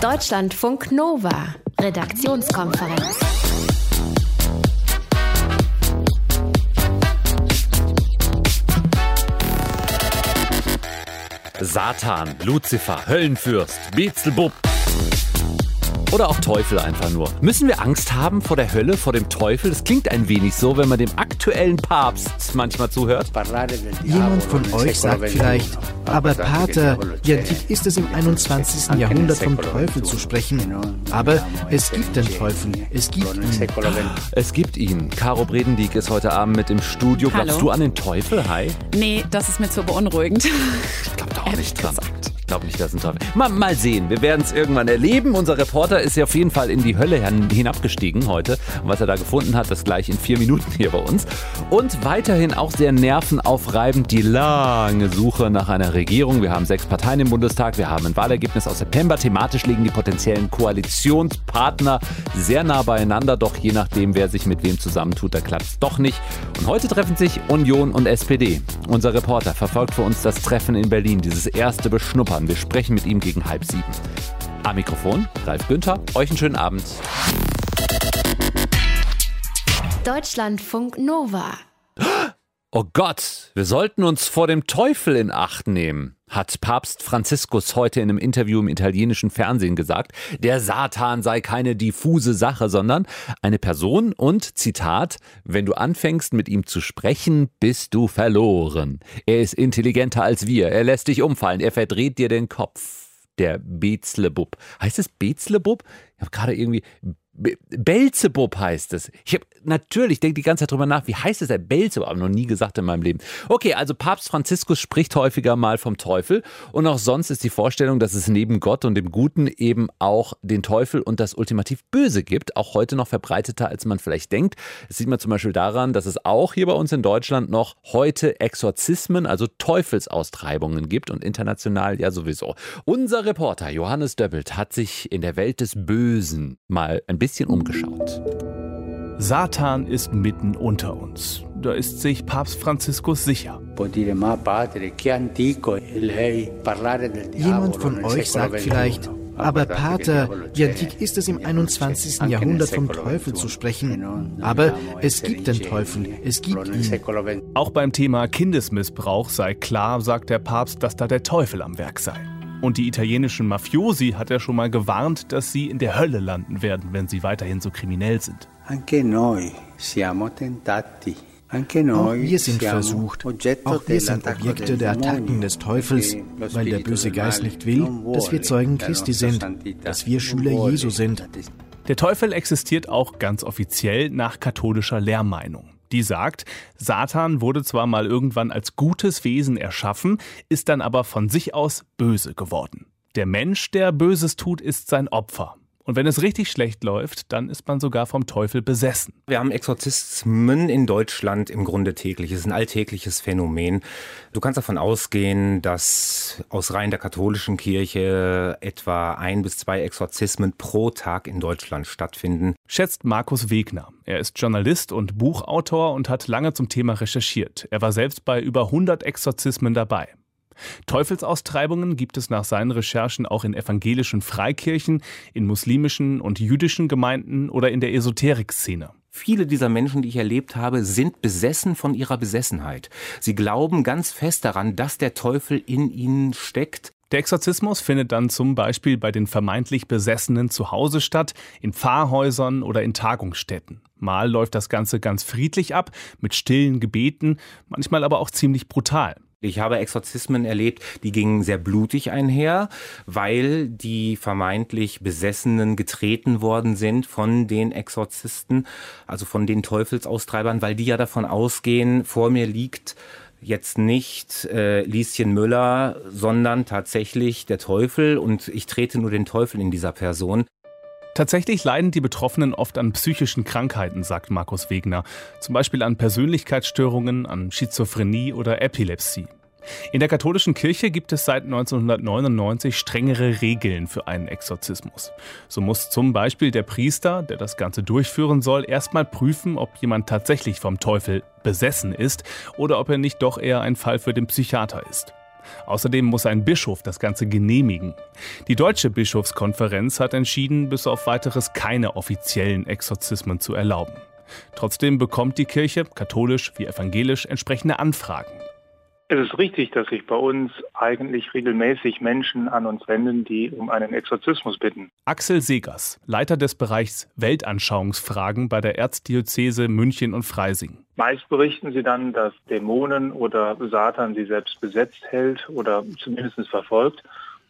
Deutschlandfunk Nova, Redaktionskonferenz. Satan, Luzifer, Höllenfürst, Beelzebub. Oder auch Teufel einfach nur. Müssen wir Angst haben vor der Hölle, vor dem Teufel? Das klingt ein wenig so, wenn man dem aktuellen Papst manchmal zuhört. Jemand von euch sagt vielleicht, aber Pater, wie antik ist es im 21. Jahrhundert vom Teufel zu sprechen. Aber es gibt den Teufel, es gibt ihn. Es gibt ihn. Caro Bredendieck ist heute Abend mit im Studio. Hallo. Glaubst du an den Teufel? Hi. Nee, das ist mir zu beunruhigend. Ich glaube da auch nicht dran. Ich glaube nicht, dass ein Teufel. Mal, mal sehen. Wir werden es irgendwann erleben. Unser Reporter ist ja auf jeden Fall in die Hölle hin- hinabgestiegen heute. Und was er da gefunden hat, das gleich in vier Minuten hier bei uns. Und weiterhin auch sehr nervenaufreibend die lange Suche nach einer Regierung. Wir haben sechs Parteien im Bundestag. Wir haben ein Wahlergebnis aus September. Thematisch liegen die potenziellen Koalitionspartner sehr nah beieinander. Doch je nachdem, wer sich mit wem zusammentut, da klappt es doch nicht. Und heute treffen sich Union und SPD. Unser Reporter verfolgt für uns das Treffen in Berlin, dieses erste Beschnuppern. Wir sprechen mit ihm gegen halb sieben. Am Mikrofon Ralf Günther. Euch einen schönen Abend. Deutschlandfunk Nova. Oh Gott, wir sollten uns vor dem Teufel in Acht nehmen, hat Papst Franziskus heute in einem Interview im italienischen Fernsehen gesagt. Der Satan sei keine diffuse Sache, sondern eine Person und, Zitat, wenn du anfängst mit ihm zu sprechen, bist du verloren. Er ist intelligenter als wir, er lässt dich umfallen, er verdreht dir den Kopf. Der Bezlebub. Heißt es Bezlebub? Ich habe gerade irgendwie. Be- Belzebub heißt es. Ich habe natürlich denke die ganze Zeit drüber nach, wie heißt es der Belzebub, aber noch nie gesagt in meinem Leben. Okay, also Papst Franziskus spricht häufiger mal vom Teufel und auch sonst ist die Vorstellung, dass es neben Gott und dem Guten eben auch den Teufel und das ultimativ Böse gibt, auch heute noch verbreiteter, als man vielleicht denkt. Das sieht man zum Beispiel daran, dass es auch hier bei uns in Deutschland noch heute Exorzismen, also Teufelsaustreibungen gibt und international ja sowieso. Unser Reporter Johannes Döppelt hat sich in der Welt des Bösen mal ein bisschen umgeschaut. Satan ist mitten unter uns. Da ist sich Papst Franziskus sicher. Jemand von euch sagt vielleicht, aber Pater, wie antik ist es im 21. Jahrhundert vom Teufel zu sprechen. Aber es gibt den Teufel, es gibt ihn. Auch beim Thema Kindesmissbrauch sei klar, sagt der Papst, dass da der Teufel am Werk sei. Und die italienischen Mafiosi hat er schon mal gewarnt, dass sie in der Hölle landen werden, wenn sie weiterhin so kriminell sind. Anche noi siamo tentati. Auch wir sind versucht. Auch wir sind Objekte der Attacken des Teufels, weil der böse Geist nicht will, dass wir Zeugen Christi sind, dass wir Schüler Jesu sind. Der Teufel existiert auch ganz offiziell nach katholischer Lehrmeinung. Die sagt, Satan wurde zwar mal irgendwann als gutes Wesen erschaffen, ist dann aber von sich aus böse geworden. Der Mensch, der Böses tut, ist sein Opfer. Und wenn es richtig schlecht läuft, dann ist man sogar vom Teufel besessen. Wir haben Exorzismen in Deutschland im Grunde täglich. Es ist ein alltägliches Phänomen. Du kannst davon ausgehen, dass aus Reihen der katholischen Kirche etwa ein bis zwei Exorzismen pro Tag in Deutschland stattfinden. Schätzt Markus Wegner. Er ist Journalist und Buchautor und hat lange zum Thema recherchiert. Er war selbst bei über 100 Exorzismen dabei. Teufelsaustreibungen gibt es nach seinen Recherchen auch in evangelischen Freikirchen, in muslimischen und jüdischen Gemeinden oder in der Esoterikszene. Viele dieser Menschen, die ich erlebt habe, sind besessen von ihrer Besessenheit. Sie glauben ganz fest daran, dass der Teufel in ihnen steckt. Der Exorzismus findet dann zum Beispiel bei den vermeintlich Besessenen zu Hause statt, in Pfarrhäusern oder in Tagungsstätten. Mal läuft das Ganze ganz friedlich ab, mit stillen Gebeten, manchmal aber auch ziemlich brutal. Ich habe Exorzismen erlebt, die gingen sehr blutig einher, weil die vermeintlich Besessenen getreten worden sind von den Exorzisten, also von den Teufelsaustreibern, weil die ja davon ausgehen, vor mir liegt jetzt nicht äh, Lieschen Müller, sondern tatsächlich der Teufel und ich trete nur den Teufel in dieser Person. Tatsächlich leiden die Betroffenen oft an psychischen Krankheiten, sagt Markus Wegner. Zum Beispiel an Persönlichkeitsstörungen, an Schizophrenie oder Epilepsie. In der katholischen Kirche gibt es seit 1999 strengere Regeln für einen Exorzismus. So muss zum Beispiel der Priester, der das Ganze durchführen soll, erstmal prüfen, ob jemand tatsächlich vom Teufel besessen ist oder ob er nicht doch eher ein Fall für den Psychiater ist. Außerdem muss ein Bischof das Ganze genehmigen. Die Deutsche Bischofskonferenz hat entschieden, bis auf weiteres keine offiziellen Exorzismen zu erlauben. Trotzdem bekommt die Kirche, katholisch wie evangelisch, entsprechende Anfragen. Es ist richtig, dass sich bei uns eigentlich regelmäßig Menschen an uns wenden, die um einen Exorzismus bitten. Axel Segers, Leiter des Bereichs Weltanschauungsfragen bei der Erzdiözese München und Freising. Meist berichten sie dann, dass Dämonen oder Satan sie selbst besetzt hält oder zumindest verfolgt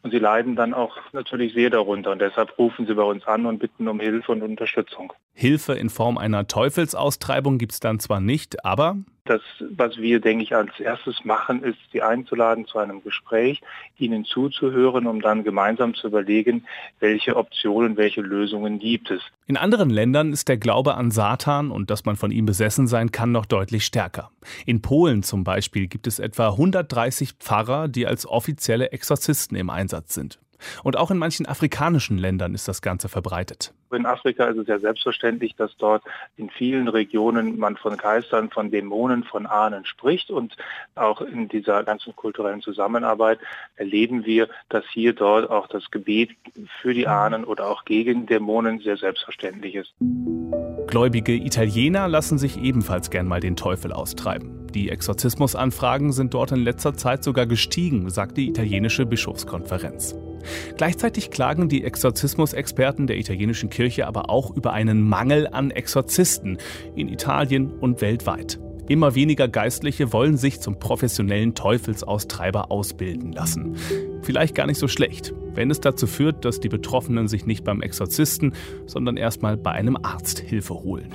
und sie leiden dann auch natürlich sehr darunter. Und deshalb rufen sie bei uns an und bitten um Hilfe und Unterstützung. Hilfe in Form einer Teufelsaustreibung gibt es dann zwar nicht, aber das, was wir, denke ich, als erstes machen, ist, sie einzuladen zu einem Gespräch, ihnen zuzuhören, um dann gemeinsam zu überlegen, welche Optionen, welche Lösungen gibt es. In anderen Ländern ist der Glaube an Satan und dass man von ihm besessen sein kann, noch deutlich stärker. In Polen zum Beispiel gibt es etwa 130 Pfarrer, die als offizielle Exorzisten im Einsatz sind. Und auch in manchen afrikanischen Ländern ist das Ganze verbreitet. In Afrika ist es ja selbstverständlich, dass dort in vielen Regionen man von Geistern, von Dämonen, von Ahnen spricht. Und auch in dieser ganzen kulturellen Zusammenarbeit erleben wir, dass hier dort auch das Gebet für die Ahnen oder auch gegen Dämonen sehr selbstverständlich ist. Gläubige Italiener lassen sich ebenfalls gern mal den Teufel austreiben. Die Exorzismusanfragen sind dort in letzter Zeit sogar gestiegen, sagt die italienische Bischofskonferenz. Gleichzeitig klagen die Exorzismusexperten der italienischen Kirche aber auch über einen Mangel an Exorzisten in Italien und weltweit. Immer weniger Geistliche wollen sich zum professionellen Teufelsaustreiber ausbilden lassen. Vielleicht gar nicht so schlecht, wenn es dazu führt, dass die Betroffenen sich nicht beim Exorzisten, sondern erstmal bei einem Arzt Hilfe holen.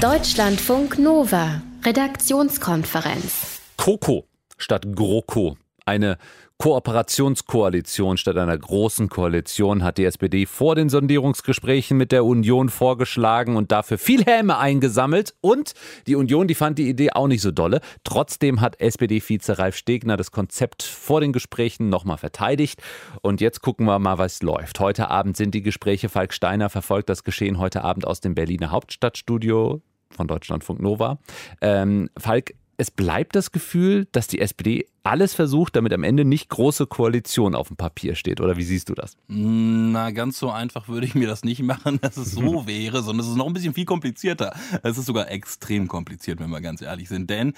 Deutschlandfunk Nova, Redaktionskonferenz. Coco statt GroKo. Eine Kooperationskoalition statt einer großen Koalition hat die SPD vor den Sondierungsgesprächen mit der Union vorgeschlagen und dafür viel Häme eingesammelt. Und die Union, die fand die Idee auch nicht so dolle. Trotzdem hat SPD-Vize Ralf Stegner das Konzept vor den Gesprächen nochmal verteidigt. Und jetzt gucken wir mal, was läuft. Heute Abend sind die Gespräche. Falk Steiner verfolgt das Geschehen heute Abend aus dem Berliner Hauptstadtstudio von Deutschlandfunk Nova. Ähm, Falk, es bleibt das Gefühl, dass die SPD alles versucht, damit am Ende nicht große Koalition auf dem Papier steht. Oder wie siehst du das? Na, ganz so einfach würde ich mir das nicht machen, dass es so wäre, sondern es ist noch ein bisschen viel komplizierter. Es ist sogar extrem kompliziert, wenn wir ganz ehrlich sind. Denn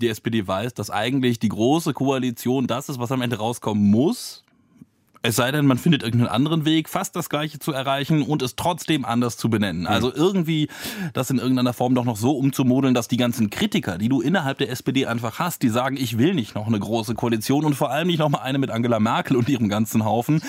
die SPD weiß, dass eigentlich die große Koalition das ist, was am Ende rauskommen muss. Es sei denn, man findet irgendeinen anderen Weg, fast das Gleiche zu erreichen und es trotzdem anders zu benennen. Also irgendwie das in irgendeiner Form doch noch so umzumodeln, dass die ganzen Kritiker, die du innerhalb der SPD einfach hast, die sagen, ich will nicht noch eine große Koalition und vor allem nicht noch mal eine mit Angela Merkel und ihrem ganzen Haufen,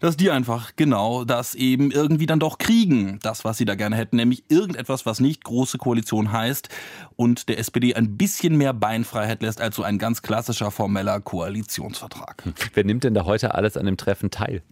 dass die einfach genau das eben irgendwie dann doch kriegen, das, was sie da gerne hätten, nämlich irgendetwas, was nicht große Koalition heißt und der SPD ein bisschen mehr Beinfreiheit lässt als so ein ganz klassischer formeller Koalitionsvertrag. Wer nimmt denn da heute alles an dem Treffen Treffen teil?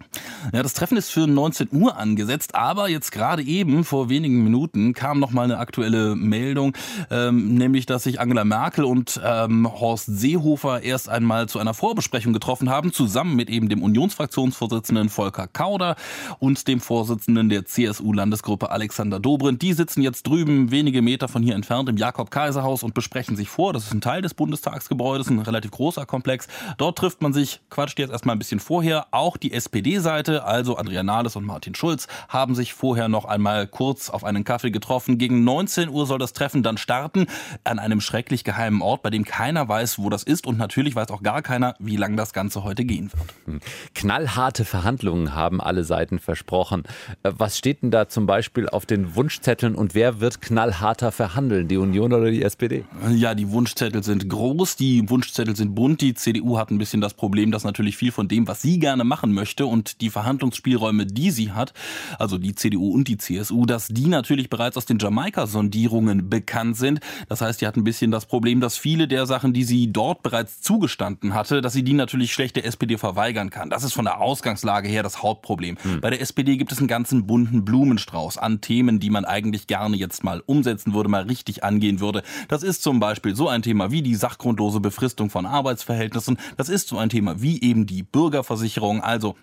Ja, das Treffen ist für 19 Uhr angesetzt, aber jetzt gerade eben, vor wenigen Minuten, kam noch mal eine aktuelle Meldung, ähm, nämlich, dass sich Angela Merkel und ähm, Horst Seehofer erst einmal zu einer Vorbesprechung getroffen haben, zusammen mit eben dem Unionsfraktionsvorsitzenden Volker Kauder und dem Vorsitzenden der CSU-Landesgruppe Alexander Dobrindt. Die sitzen jetzt drüben, wenige Meter von hier entfernt, im Jakob-Kaiser-Haus und besprechen sich vor. Das ist ein Teil des Bundestagsgebäudes, ein relativ großer Komplex. Dort trifft man sich, quatscht jetzt erstmal ein bisschen vorher, auch die SPD-Seite, also Andrea Nahles und Martin Schulz, haben sich vorher noch einmal kurz auf einen Kaffee getroffen. Gegen 19 Uhr soll das Treffen dann starten an einem schrecklich geheimen Ort, bei dem keiner weiß, wo das ist und natürlich weiß auch gar keiner, wie lange das Ganze heute gehen wird. Hm. Knallharte Verhandlungen haben alle Seiten versprochen. Äh, was steht denn da zum Beispiel auf den Wunschzetteln und wer wird knallharter verhandeln, die Union oder die SPD? Ja, die Wunschzettel sind groß, die Wunschzettel sind bunt. Die CDU hat ein bisschen das Problem, dass natürlich viel von dem, was sie gerne machen, möchte und die Verhandlungsspielräume, die sie hat, also die CDU und die CSU, dass die natürlich bereits aus den Jamaika-Sondierungen bekannt sind. Das heißt, die hat ein bisschen das Problem, dass viele der Sachen, die sie dort bereits zugestanden hatte, dass sie die natürlich schlecht der SPD verweigern kann. Das ist von der Ausgangslage her das Hauptproblem. Hm. Bei der SPD gibt es einen ganzen bunten Blumenstrauß an Themen, die man eigentlich gerne jetzt mal umsetzen würde, mal richtig angehen würde. Das ist zum Beispiel so ein Thema wie die sachgrundlose Befristung von Arbeitsverhältnissen. Das ist so ein Thema wie eben die Bürgerversicherung also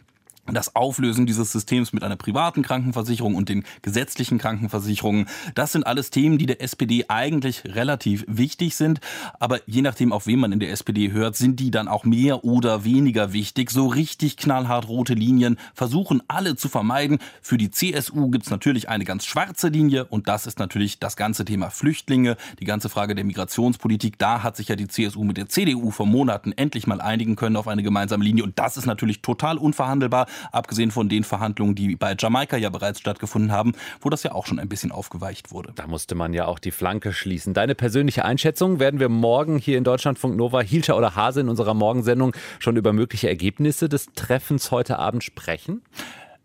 das Auflösen dieses Systems mit einer privaten Krankenversicherung und den gesetzlichen Krankenversicherungen, das sind alles Themen, die der SPD eigentlich relativ wichtig sind. Aber je nachdem, auf wen man in der SPD hört, sind die dann auch mehr oder weniger wichtig. So richtig knallhart rote Linien versuchen alle zu vermeiden. Für die CSU gibt es natürlich eine ganz schwarze Linie und das ist natürlich das ganze Thema Flüchtlinge, die ganze Frage der Migrationspolitik. Da hat sich ja die CSU mit der CDU vor Monaten endlich mal einigen können auf eine gemeinsame Linie und das ist natürlich total unverhandelbar abgesehen von den Verhandlungen, die bei Jamaika ja bereits stattgefunden haben, wo das ja auch schon ein bisschen aufgeweicht wurde. Da musste man ja auch die Flanke schließen. Deine persönliche Einschätzung werden wir morgen hier in Deutschlandfunk Nova, Hielscher oder Hase in unserer Morgensendung schon über mögliche Ergebnisse des Treffens heute Abend sprechen?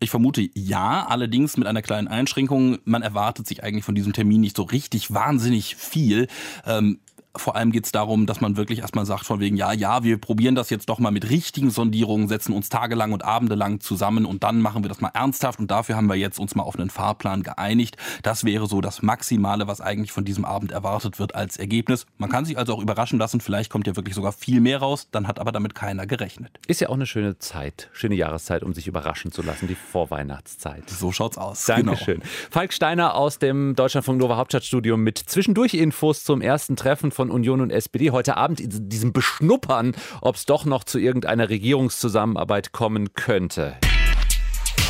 Ich vermute ja, allerdings mit einer kleinen Einschränkung. Man erwartet sich eigentlich von diesem Termin nicht so richtig wahnsinnig viel. Ähm, vor allem geht es darum, dass man wirklich erstmal sagt, von wegen, ja, ja, wir probieren das jetzt doch mal mit richtigen Sondierungen, setzen uns tagelang und abendelang zusammen und dann machen wir das mal ernsthaft und dafür haben wir jetzt uns mal auf einen Fahrplan geeinigt. Das wäre so das Maximale, was eigentlich von diesem Abend erwartet wird als Ergebnis. Man kann sich also auch überraschen lassen, vielleicht kommt ja wirklich sogar viel mehr raus, dann hat aber damit keiner gerechnet. Ist ja auch eine schöne Zeit, schöne Jahreszeit, um sich überraschen zu lassen, die Vorweihnachtszeit. So schaut's aus. Dankeschön. Genau. Falk Steiner aus dem Deutschlandfunk Nova Hauptstadtstudio mit zwischendurch Infos zum ersten Treffen von von Union und SPD heute Abend in diesem Beschnuppern, ob es doch noch zu irgendeiner Regierungszusammenarbeit kommen könnte.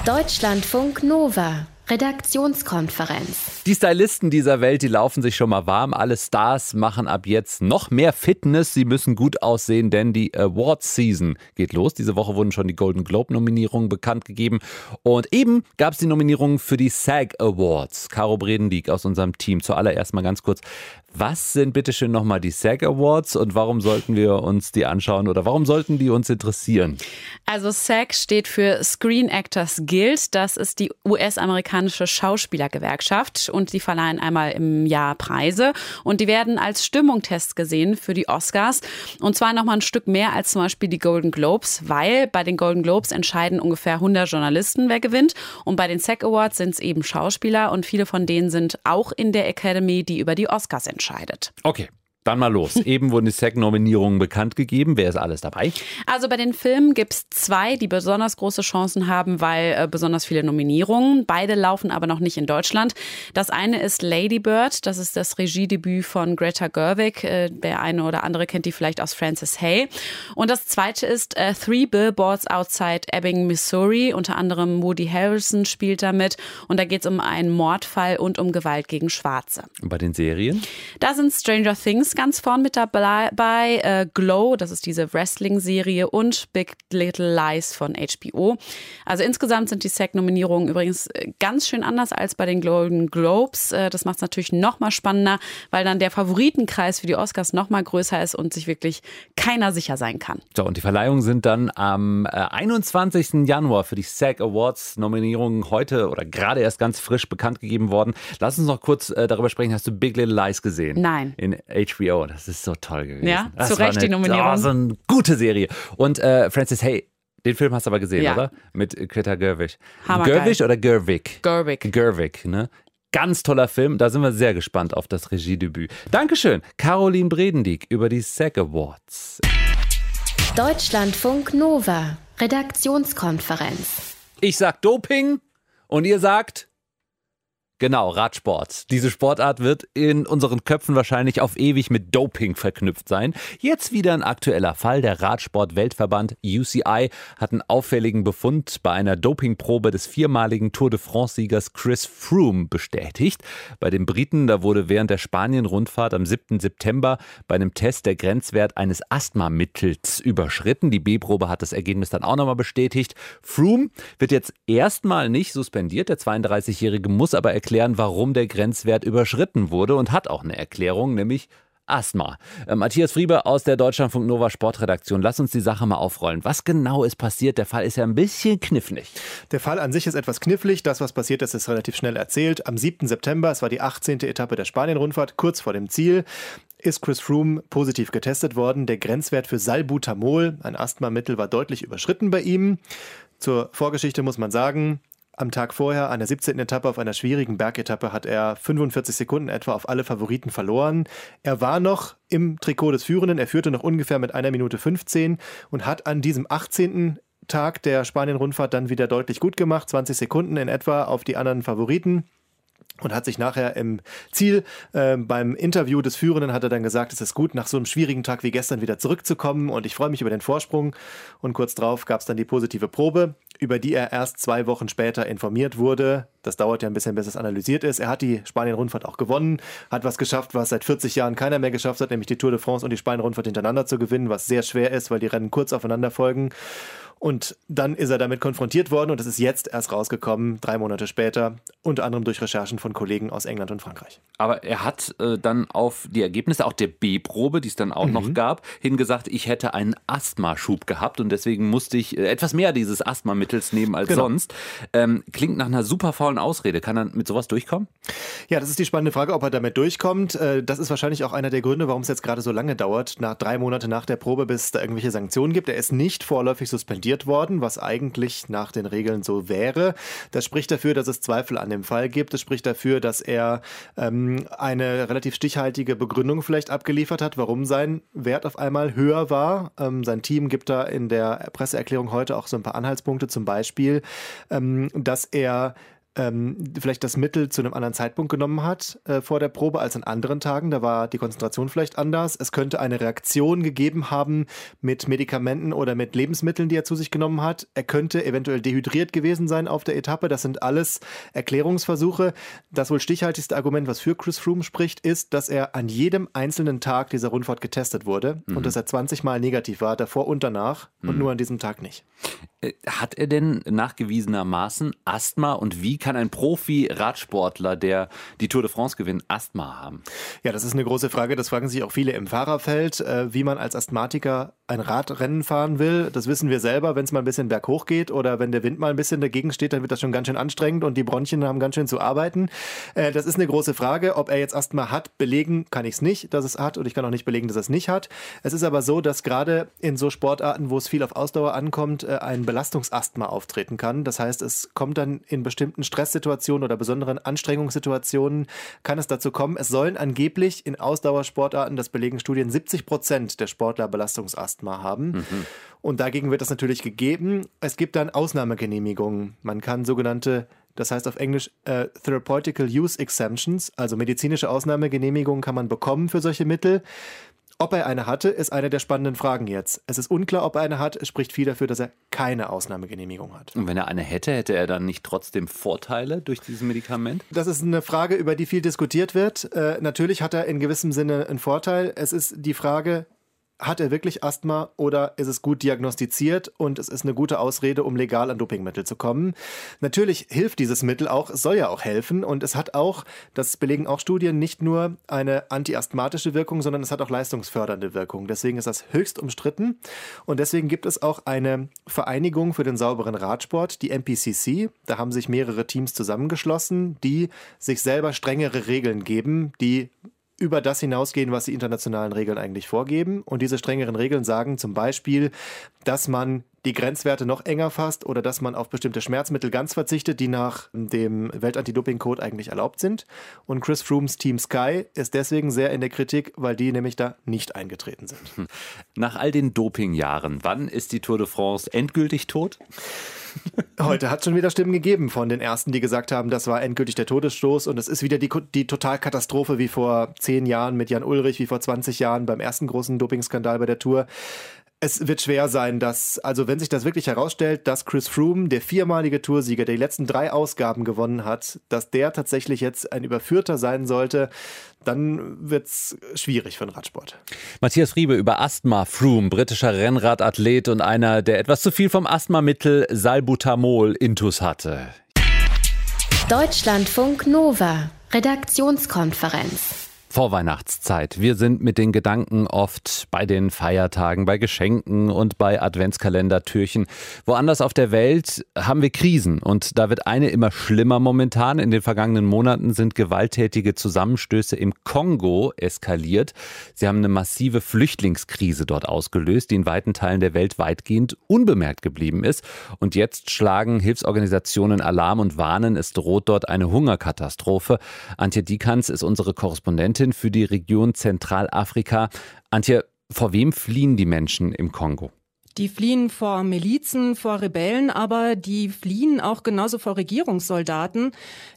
Deutschlandfunk Nova. Redaktionskonferenz. Die Stylisten dieser Welt, die laufen sich schon mal warm. Alle Stars machen ab jetzt noch mehr Fitness. Sie müssen gut aussehen, denn die Awards Season geht los. Diese Woche wurden schon die Golden Globe Nominierungen bekannt gegeben. Und eben gab es die Nominierungen für die SAG Awards. Caro Bredendiek aus unserem Team. Zuallererst mal ganz kurz. Was sind bitte schön nochmal die SAG Awards und warum sollten wir uns die anschauen oder warum sollten die uns interessieren? Also SAG steht für Screen Actors Guild. Das ist die US-amerikanische Schauspielergewerkschaft und die verleihen einmal im Jahr Preise und die werden als Stimmungstest gesehen für die Oscars und zwar nochmal ein Stück mehr als zum Beispiel die Golden Globes, weil bei den Golden Globes entscheiden ungefähr 100 Journalisten, wer gewinnt und bei den SAG Awards sind es eben Schauspieler und viele von denen sind auch in der Academy, die über die Oscars entscheiden entscheidet. Okay. Dann mal los. Eben wurden die SAG-Nominierungen bekannt gegeben. Wer ist alles dabei? Also bei den Filmen gibt es zwei, die besonders große Chancen haben, weil äh, besonders viele Nominierungen. Beide laufen aber noch nicht in Deutschland. Das eine ist Lady Bird. Das ist das Regiedebüt von Greta Gerwig. Äh, der eine oder andere kennt die vielleicht aus Frances Hay. Und das zweite ist äh, Three Billboards Outside Ebbing, Missouri. Unter anderem Woody Harrison spielt damit. Und da geht es um einen Mordfall und um Gewalt gegen Schwarze. Und bei den Serien? Da sind Stranger Things ganz vorn mit dabei. Äh, Glow, das ist diese Wrestling-Serie und Big Little Lies von HBO. Also insgesamt sind die SAG-Nominierungen übrigens äh, ganz schön anders als bei den Golden Globes. Äh, das macht es natürlich noch mal spannender, weil dann der Favoritenkreis für die Oscars noch mal größer ist und sich wirklich keiner sicher sein kann. So, und die Verleihungen sind dann am 21. Äh, Januar für die SAG Awards Nominierungen heute oder gerade erst ganz frisch bekannt gegeben worden. Lass uns noch kurz darüber sprechen. Hast du Big Little Lies gesehen? Nein. In HBO HBO. Das ist so toll gewesen. Ja, das zu Recht eine, die Nominierung. Oh, so eine gute Serie. Und äh, Francis, hey, den Film hast du aber gesehen, ja. oder? Mit Greta Gerwig. Gerwig oder Gerwig? Gerwig. Gerwig, ne? Ganz toller Film. Da sind wir sehr gespannt auf das Regiedebüt. Dankeschön, Caroline Bredendieck über die SAG Awards. Deutschlandfunk Nova. Redaktionskonferenz. Ich sag Doping und ihr sagt Genau, Radsport. Diese Sportart wird in unseren Köpfen wahrscheinlich auf ewig mit Doping verknüpft sein. Jetzt wieder ein aktueller Fall. Der Radsport-Weltverband UCI hat einen auffälligen Befund bei einer Dopingprobe des viermaligen Tour de France-Siegers Chris Froome bestätigt. Bei den Briten, da wurde während der Spanien-Rundfahrt am 7. September bei einem Test der Grenzwert eines Asthmamittels überschritten. Die B-Probe hat das Ergebnis dann auch nochmal bestätigt. Froome wird jetzt erstmal nicht suspendiert. Der 32-Jährige muss aber erklären, erklären, warum der Grenzwert überschritten wurde und hat auch eine Erklärung, nämlich Asthma. Äh, Matthias Friebe aus der Deutschlandfunk Nova Sportredaktion. Lass uns die Sache mal aufrollen. Was genau ist passiert? Der Fall ist ja ein bisschen knifflig. Der Fall an sich ist etwas knifflig. Das, was passiert ist, ist relativ schnell erzählt. Am 7. September, es war die 18. Etappe der Spanien-Rundfahrt, kurz vor dem Ziel, ist Chris Froome positiv getestet worden. Der Grenzwert für Salbutamol, ein Asthmamittel, war deutlich überschritten bei ihm. Zur Vorgeschichte muss man sagen, am Tag vorher, an der 17. Etappe auf einer schwierigen Bergetappe, hat er 45 Sekunden etwa auf alle Favoriten verloren. Er war noch im Trikot des Führenden, er führte noch ungefähr mit einer Minute 15 und hat an diesem 18. Tag der Spanien-Rundfahrt dann wieder deutlich gut gemacht, 20 Sekunden in etwa auf die anderen Favoriten und hat sich nachher im Ziel äh, beim Interview des Führenden hat er dann gesagt, es ist gut, nach so einem schwierigen Tag wie gestern wieder zurückzukommen und ich freue mich über den Vorsprung. Und kurz darauf gab es dann die positive Probe, über die er erst zwei Wochen später informiert wurde. Das dauert ja ein bisschen, bis es analysiert ist. Er hat die Spanien-Rundfahrt auch gewonnen, hat was geschafft, was seit 40 Jahren keiner mehr geschafft hat, nämlich die Tour de France und die Spanien-Rundfahrt hintereinander zu gewinnen, was sehr schwer ist, weil die Rennen kurz aufeinander folgen. Und dann ist er damit konfrontiert worden und es ist jetzt erst rausgekommen, drei Monate später, unter anderem durch Recherchen von Kollegen aus England und Frankreich. Aber er hat äh, dann auf die Ergebnisse auch der B-Probe, die es dann auch mhm. noch gab, hingesagt, ich hätte einen Asthmaschub gehabt und deswegen musste ich äh, etwas mehr dieses Asthmamittels nehmen als genau. sonst. Ähm, klingt nach einer super faulen Ausrede. Kann er mit sowas durchkommen? Ja, das ist die spannende Frage, ob er damit durchkommt. Äh, das ist wahrscheinlich auch einer der Gründe, warum es jetzt gerade so lange dauert, nach drei Monate nach der Probe, bis es da irgendwelche Sanktionen gibt. Er ist nicht vorläufig suspendiert suspendiert worden, was eigentlich nach den Regeln so wäre. Das spricht dafür, dass es Zweifel an dem Fall gibt. Es spricht dafür, dass er ähm, eine relativ stichhaltige Begründung vielleicht abgeliefert hat, warum sein Wert auf einmal höher war. Ähm, sein Team gibt da in der Presseerklärung heute auch so ein paar Anhaltspunkte, zum Beispiel, ähm, dass er ähm, vielleicht das Mittel zu einem anderen Zeitpunkt genommen hat äh, vor der Probe als an anderen Tagen. Da war die Konzentration vielleicht anders. Es könnte eine Reaktion gegeben haben mit Medikamenten oder mit Lebensmitteln, die er zu sich genommen hat. Er könnte eventuell dehydriert gewesen sein auf der Etappe. Das sind alles Erklärungsversuche. Das wohl stichhaltigste Argument, was für Chris Froome spricht, ist, dass er an jedem einzelnen Tag dieser Rundfahrt getestet wurde mhm. und dass er 20 Mal negativ war, davor und danach mhm. und nur an diesem Tag nicht. Äh, hat er denn nachgewiesenermaßen Asthma und wie kann ein Profi-Radsportler, der die Tour de France gewinnt, Asthma haben? Ja, das ist eine große Frage. Das fragen sich auch viele im Fahrerfeld, äh, wie man als Asthmatiker ein Radrennen fahren will. Das wissen wir selber, wenn es mal ein bisschen berghoch geht oder wenn der Wind mal ein bisschen dagegen steht, dann wird das schon ganz schön anstrengend und die Bronchien haben ganz schön zu arbeiten. Äh, das ist eine große Frage. Ob er jetzt Asthma hat, belegen kann ich es nicht, dass es hat und ich kann auch nicht belegen, dass es nicht hat. Es ist aber so, dass gerade in so Sportarten, wo es viel auf Ausdauer ankommt, äh, ein Belastungsasthma auftreten kann. Das heißt, es kommt dann in bestimmten Stresssituationen oder besonderen Anstrengungssituationen, kann es dazu kommen. Es sollen angeblich in Ausdauersportarten, das belegen Studien, 70 Prozent der Sportler Belastungsasthma Asthma haben. Mhm. Und dagegen wird das natürlich gegeben. Es gibt dann Ausnahmegenehmigungen. Man kann sogenannte das heißt auf Englisch äh, Therapeutical Use Exemptions, also medizinische Ausnahmegenehmigungen kann man bekommen für solche Mittel. Ob er eine hatte, ist eine der spannenden Fragen jetzt. Es ist unklar, ob er eine hat. Es spricht viel dafür, dass er keine Ausnahmegenehmigung hat. Und wenn er eine hätte, hätte er dann nicht trotzdem Vorteile durch dieses Medikament? Das ist eine Frage, über die viel diskutiert wird. Äh, natürlich hat er in gewissem Sinne einen Vorteil. Es ist die Frage, hat er wirklich Asthma oder ist es gut diagnostiziert und es ist eine gute Ausrede, um legal an Dopingmittel zu kommen? Natürlich hilft dieses Mittel auch, es soll ja auch helfen und es hat auch, das belegen auch Studien, nicht nur eine antiasthmatische Wirkung, sondern es hat auch leistungsfördernde Wirkung. Deswegen ist das höchst umstritten und deswegen gibt es auch eine Vereinigung für den sauberen Radsport, die MPCC. Da haben sich mehrere Teams zusammengeschlossen, die sich selber strengere Regeln geben, die über das hinausgehen, was die internationalen Regeln eigentlich vorgeben. Und diese strengeren Regeln sagen zum Beispiel, dass man die Grenzwerte noch enger fasst oder dass man auf bestimmte Schmerzmittel ganz verzichtet, die nach dem Weltantidoping-Code eigentlich erlaubt sind. Und Chris Froomes Team Sky ist deswegen sehr in der Kritik, weil die nämlich da nicht eingetreten sind. Hm. Nach all den Dopingjahren, wann ist die Tour de France endgültig tot? Heute hat es schon wieder Stimmen gegeben von den Ersten, die gesagt haben, das war endgültig der Todesstoß und es ist wieder die, die Totalkatastrophe wie vor zehn Jahren mit Jan Ulrich, wie vor 20 Jahren beim ersten großen Dopingskandal bei der Tour es wird schwer sein, dass, also wenn sich das wirklich herausstellt, dass Chris Froome, der viermalige Toursieger, der die letzten drei Ausgaben gewonnen hat, dass der tatsächlich jetzt ein Überführter sein sollte, dann wird es schwierig für den Radsport. Matthias Friebe über Asthma Froome, britischer Rennradathlet und einer, der etwas zu viel vom Asthmamittel Salbutamol intus hatte. Deutschlandfunk Nova, Redaktionskonferenz. Vorweihnachtszeit. Wir sind mit den Gedanken oft bei den Feiertagen, bei Geschenken und bei Adventskalendertürchen. Woanders auf der Welt haben wir Krisen und da wird eine immer schlimmer momentan. In den vergangenen Monaten sind gewalttätige Zusammenstöße im Kongo eskaliert. Sie haben eine massive Flüchtlingskrise dort ausgelöst, die in weiten Teilen der Welt weitgehend unbemerkt geblieben ist. Und jetzt schlagen Hilfsorganisationen Alarm und warnen, es droht dort eine Hungerkatastrophe. Antje Dikans ist unsere Korrespondentin Expertin für die Region Zentralafrika. Antje, vor wem fliehen die Menschen im Kongo? Die fliehen vor Milizen, vor Rebellen, aber die fliehen auch genauso vor Regierungssoldaten.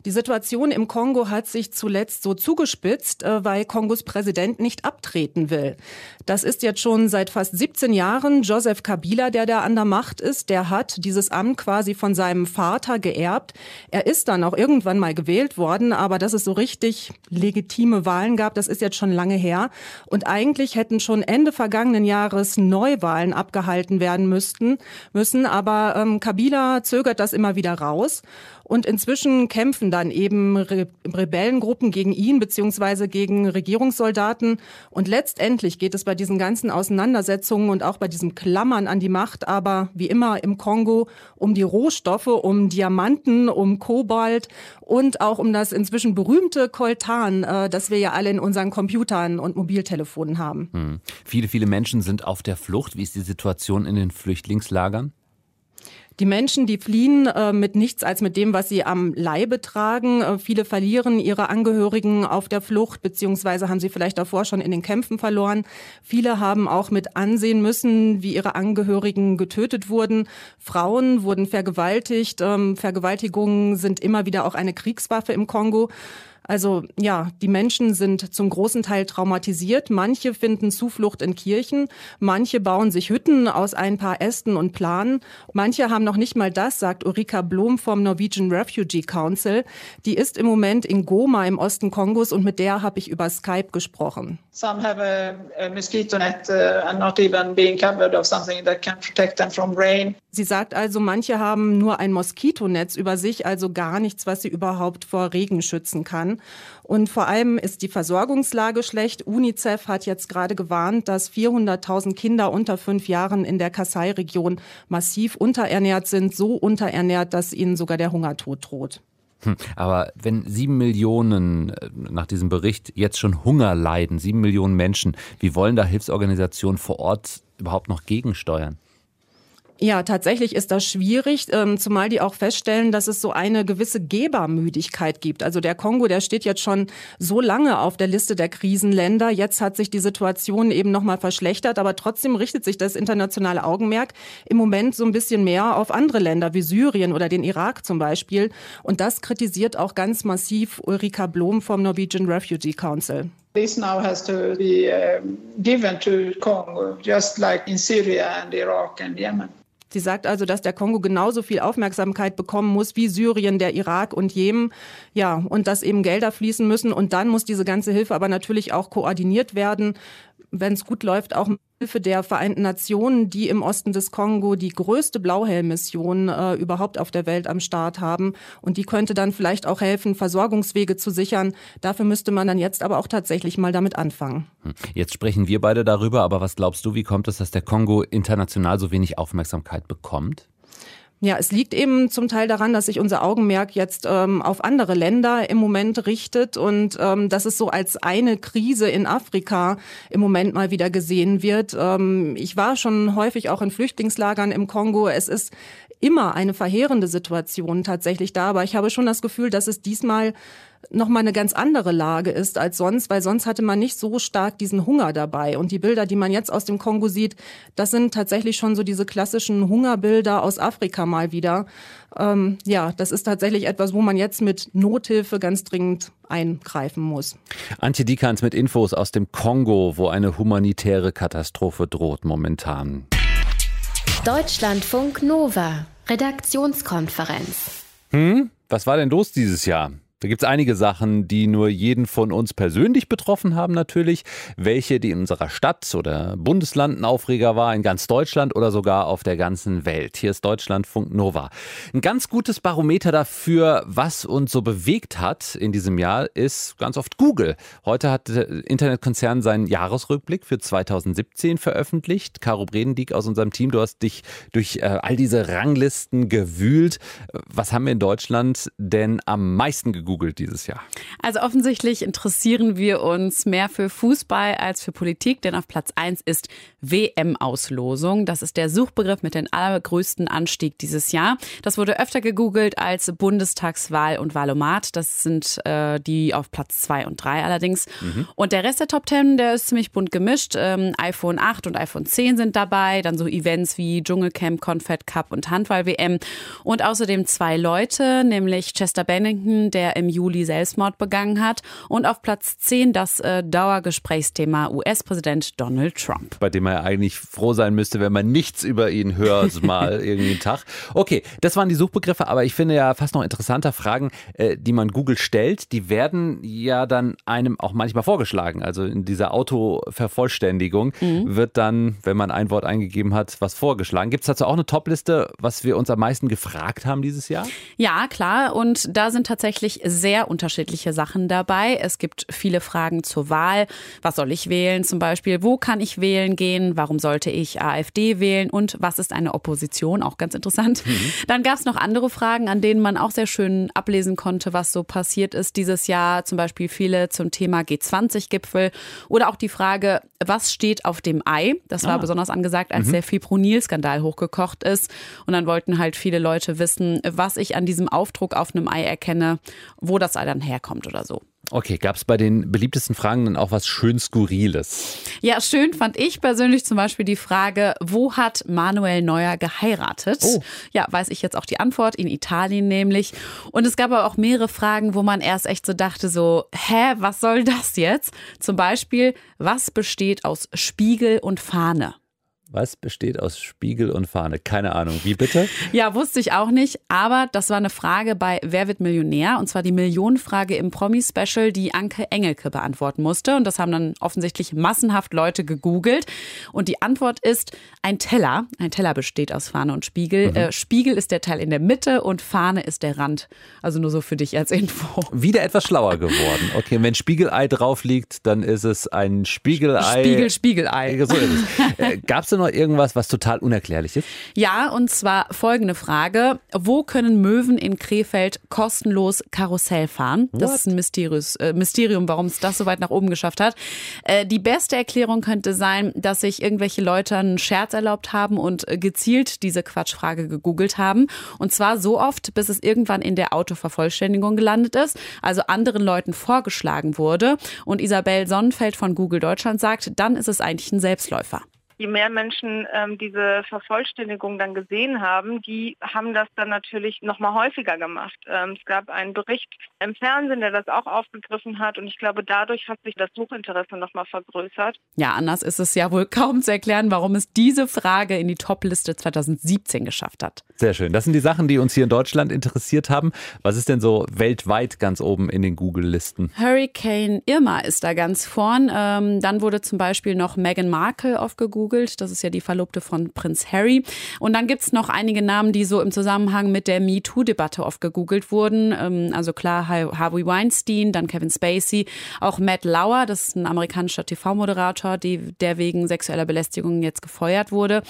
Die Situation im Kongo hat sich zuletzt so zugespitzt, äh, weil Kongos Präsident nicht abtreten will. Das ist jetzt schon seit fast 17 Jahren Joseph Kabila, der da an der Macht ist. Der hat dieses Amt quasi von seinem Vater geerbt. Er ist dann auch irgendwann mal gewählt worden, aber dass es so richtig legitime Wahlen gab, das ist jetzt schon lange her. Und eigentlich hätten schon Ende vergangenen Jahres Neuwahlen abgehalten gehalten werden müssten, müssen. Aber ähm, Kabila zögert das immer wieder raus. Und inzwischen kämpfen dann eben Re Rebellengruppen gegen ihn beziehungsweise gegen Regierungssoldaten. Und letztendlich geht es bei diesen ganzen Auseinandersetzungen und auch bei diesem Klammern an die Macht, aber wie immer im Kongo um die Rohstoffe, um Diamanten, um Kobalt und auch um das inzwischen berühmte Coltan, äh, das wir ja alle in unseren Computern und Mobiltelefonen haben. Hm. Viele, viele Menschen sind auf der Flucht. Wie ist die Situation in den Flüchtlingslagern? Die Menschen, die fliehen äh, mit nichts als mit dem, was sie am Leibe tragen. Äh, viele verlieren ihre Angehörigen auf der Flucht, beziehungsweise haben sie vielleicht davor schon in den Kämpfen verloren. Viele haben auch mit ansehen müssen, wie ihre Angehörigen getötet wurden. Frauen wurden vergewaltigt. Ähm, Vergewaltigungen sind immer wieder auch eine Kriegswaffe im Kongo. Also ja, die Menschen sind zum großen Teil traumatisiert. Manche finden Zuflucht in Kirchen, manche bauen sich Hütten aus ein paar Ästen und Planen. Manche haben noch nicht mal das, sagt Ulrika Blom vom Norwegian Refugee Council. Die ist im Moment in Goma im Osten Kongos und mit der habe ich über Skype gesprochen. Some have a, a mosquito net uh, and not even being covered of something that can protect them from rain. Sie sagt also, manche haben nur ein Moskitonetz über sich, also gar nichts, was sie überhaupt vor Regen schützen kann. Und vor allem ist die Versorgungslage schlecht. UNICEF hat jetzt gerade gewarnt, dass 400.000 Kinder unter fünf Jahren in der Kassai-Region massiv unterernährt sind, so unterernährt, dass ihnen sogar der Hungertod droht. Hm, aber wenn sieben Millionen äh, nach diesem Bericht jetzt schon Hunger leiden, sieben Millionen Menschen, wie wollen da Hilfsorganisationen vor Ort überhaupt noch gegensteuern? Ja, tatsächlich ist das schwierig, ähm, zumal die auch feststellen, dass es so eine gewisse Gebermüdigkeit gibt. Also der Kongo, der steht jetzt schon so lange auf der Liste der Krisenländer. Jetzt hat sich die Situation eben nochmal verschlechtert, aber trotzdem richtet sich das internationale Augenmerk im Moment so ein bisschen mehr auf andere Länder wie Syrien oder den Irak zum Beispiel. Und das kritisiert auch ganz massiv Ulrika Blom vom Norwegian Refugee Council. This now has to be uh, given to Congo, just like in Syria and Iraq and Yemen. Sie sagt also, dass der Kongo genauso viel Aufmerksamkeit bekommen muss wie Syrien, der Irak und Jemen. Ja, und dass eben Gelder fließen müssen. Und dann muss diese ganze Hilfe aber natürlich auch koordiniert werden. Wenn es gut läuft, auch Hilfe der Vereinten Nationen, die im Osten des Kongo die größte Blauhelm-Mission äh, überhaupt auf der Welt am Start haben. Und die könnte dann vielleicht auch helfen, Versorgungswege zu sichern. Dafür müsste man dann jetzt aber auch tatsächlich mal damit anfangen. Hm. Jetzt sprechen wir beide darüber, aber was glaubst du, wie kommt es, dass der Kongo international so wenig Aufmerksamkeit bekommt? Ja, es liegt eben zum Teil daran, dass sich unser Augenmerk jetzt ähm, auf andere Länder im Moment richtet und ähm, dass es so als eine Krise in Afrika im Moment mal wieder gesehen wird. Ähm, ich war schon häufig auch in Flüchtlingslagern im Kongo. Es ist immer eine verheerende Situation tatsächlich da, aber ich habe schon das Gefühl, dass es diesmal noch mal eine ganz andere Lage ist als sonst, weil sonst hatte man nicht so stark diesen Hunger dabei. Und die Bilder, die man jetzt aus dem Kongo sieht, das sind tatsächlich schon so diese klassischen Hungerbilder aus Afrika mal wieder. Ähm, ja, das ist tatsächlich etwas, wo man jetzt mit Nothilfe ganz dringend eingreifen muss. Antje Dikans mit Infos aus dem Kongo, wo eine humanitäre Katastrophe droht momentan. Deutschlandfunk Nova, Redaktionskonferenz. Hm, was war denn los dieses Jahr? Da gibt es einige Sachen, die nur jeden von uns persönlich betroffen haben natürlich. Welche, die in unserer Stadt oder Bundesland ein Aufreger war, in ganz Deutschland oder sogar auf der ganzen Welt. Hier ist Deutschlandfunk Nova. Ein ganz gutes Barometer dafür, was uns so bewegt hat in diesem Jahr, ist ganz oft Google. Heute hat der Internetkonzern seinen Jahresrückblick für 2017 veröffentlicht. Caro Bredendieck aus unserem Team, du hast dich durch äh, all diese Ranglisten gewühlt. Was haben wir in Deutschland denn am meisten gegoogelt? Gegoogelt dieses Jahr? Also offensichtlich interessieren wir uns mehr für Fußball als für Politik, denn auf Platz 1 ist WM-Auslosung. Das ist der Suchbegriff mit dem allergrößten Anstieg dieses Jahr. Das wurde öfter gegoogelt als Bundestagswahl und Wahlomat. Das sind äh, die auf Platz 2 und 3 allerdings. Mhm. Und der Rest der Top 10, der ist ziemlich bunt gemischt. Ähm, iPhone 8 und iPhone 10 sind dabei. Dann so Events wie Dschungelcamp, Confed Cup und Handball-WM. Und außerdem zwei Leute, nämlich Chester Bennington, der im Juli Selbstmord begangen hat. Und auf Platz 10 das äh, Dauergesprächsthema US-Präsident Donald Trump. Bei dem er eigentlich froh sein müsste, wenn man nichts über ihn hört, mal irgendwie Tag. Okay, das waren die Suchbegriffe, aber ich finde ja fast noch interessanter Fragen, äh, die man Google stellt, die werden ja dann einem auch manchmal vorgeschlagen. Also in dieser Autovervollständigung mhm. wird dann, wenn man ein Wort eingegeben hat, was vorgeschlagen. Gibt es dazu auch eine Topliste, was wir uns am meisten gefragt haben dieses Jahr? Ja, klar. Und da sind tatsächlich sehr unterschiedliche Sachen dabei. Es gibt viele Fragen zur Wahl. Was soll ich wählen zum Beispiel? Wo kann ich wählen gehen? Warum sollte ich AfD wählen? Und was ist eine Opposition? Auch ganz interessant. Mhm. Dann gab es noch andere Fragen, an denen man auch sehr schön ablesen konnte, was so passiert ist dieses Jahr. Zum Beispiel viele zum Thema G20-Gipfel oder auch die Frage, was steht auf dem Ei? Das war ah. besonders angesagt, als mhm. der Fipronil-Skandal hochgekocht ist. Und dann wollten halt viele Leute wissen, was ich an diesem Aufdruck auf einem Ei erkenne, wo das dann herkommt oder so. Okay, gab es bei den beliebtesten Fragen dann auch was schön Skurriles? Ja, schön fand ich persönlich zum Beispiel die Frage, wo hat Manuel Neuer geheiratet? Oh. Ja, weiß ich jetzt auch die Antwort, in Italien nämlich. Und es gab aber auch mehrere Fragen, wo man erst echt so dachte, so, hä, was soll das jetzt? Zum Beispiel, was besteht aus Spiegel und Fahne? Was besteht aus Spiegel und Fahne? Keine Ahnung. Wie bitte? ja, wusste ich auch nicht. Aber das war eine Frage bei Wer wird Millionär? Und zwar die Millionenfrage im Promi-Special, die Anke Engelke beantworten musste. Und das haben dann offensichtlich massenhaft Leute gegoogelt. Und die Antwort ist ein Teller. Ein Teller besteht aus Fahne und Spiegel. Mhm. Äh, Spiegel ist der Teil in der Mitte und Fahne ist der Rand. Also nur so für dich als Info. Wieder etwas schlauer geworden. Okay, wenn Spiegelei drauf liegt, dann ist es ein Spiegelei. Spiegel, Spiegelei. So ist es. Äh, Gab es denn noch irgendwas, was total unerklärlich ist? Ja, und zwar folgende Frage. Wo können Möwen in Krefeld kostenlos Karussell fahren? What? Das ist ein Mysterius, äh, Mysterium, warum es das so weit nach oben geschafft hat. Äh, die beste Erklärung könnte sein, dass sich irgendwelche Leute einen Scherz erlaubt haben und äh, gezielt diese Quatschfrage gegoogelt haben. Und zwar so oft, bis es irgendwann in der Autovervollständigung gelandet ist, also anderen Leuten vorgeschlagen wurde. Und Isabel Sonnenfeld von Google Deutschland sagt, dann ist es eigentlich ein Selbstläufer je mehr Menschen ähm, diese Vervollständigung dann gesehen haben, die haben das dann natürlich noch mal häufiger gemacht. Ähm, es gab einen Bericht im Fernsehen, der das auch aufgegriffen hat und ich glaube, dadurch hat sich das Suchinteresse noch mal vergrößert. Ja, anders ist es ja wohl kaum zu erklären, warum es diese Frage in die Topliste 2017 geschafft hat. Sehr schön. Das sind die Sachen, die uns hier in Deutschland interessiert haben. Was ist denn so weltweit ganz oben in den Google-Listen? Hurricane Irma ist da ganz vorn. Ähm, dann wurde zum Beispiel noch Meghan Markle aufgegoogelt gegoogelt. Das ist ja die Verlobte von Prinz Harry. Und dann gibt es noch einige Namen, die so im Zusammenhang mit der MeToo-Debatte oft gegoogelt wurden. Ähm, also klar, Harvey Weinstein, dann Kevin Spacey, auch Matt Lauer, das ist ein amerikanischer TV-Moderator, der wegen sexueller Belästigung jetzt gefeuert wurde.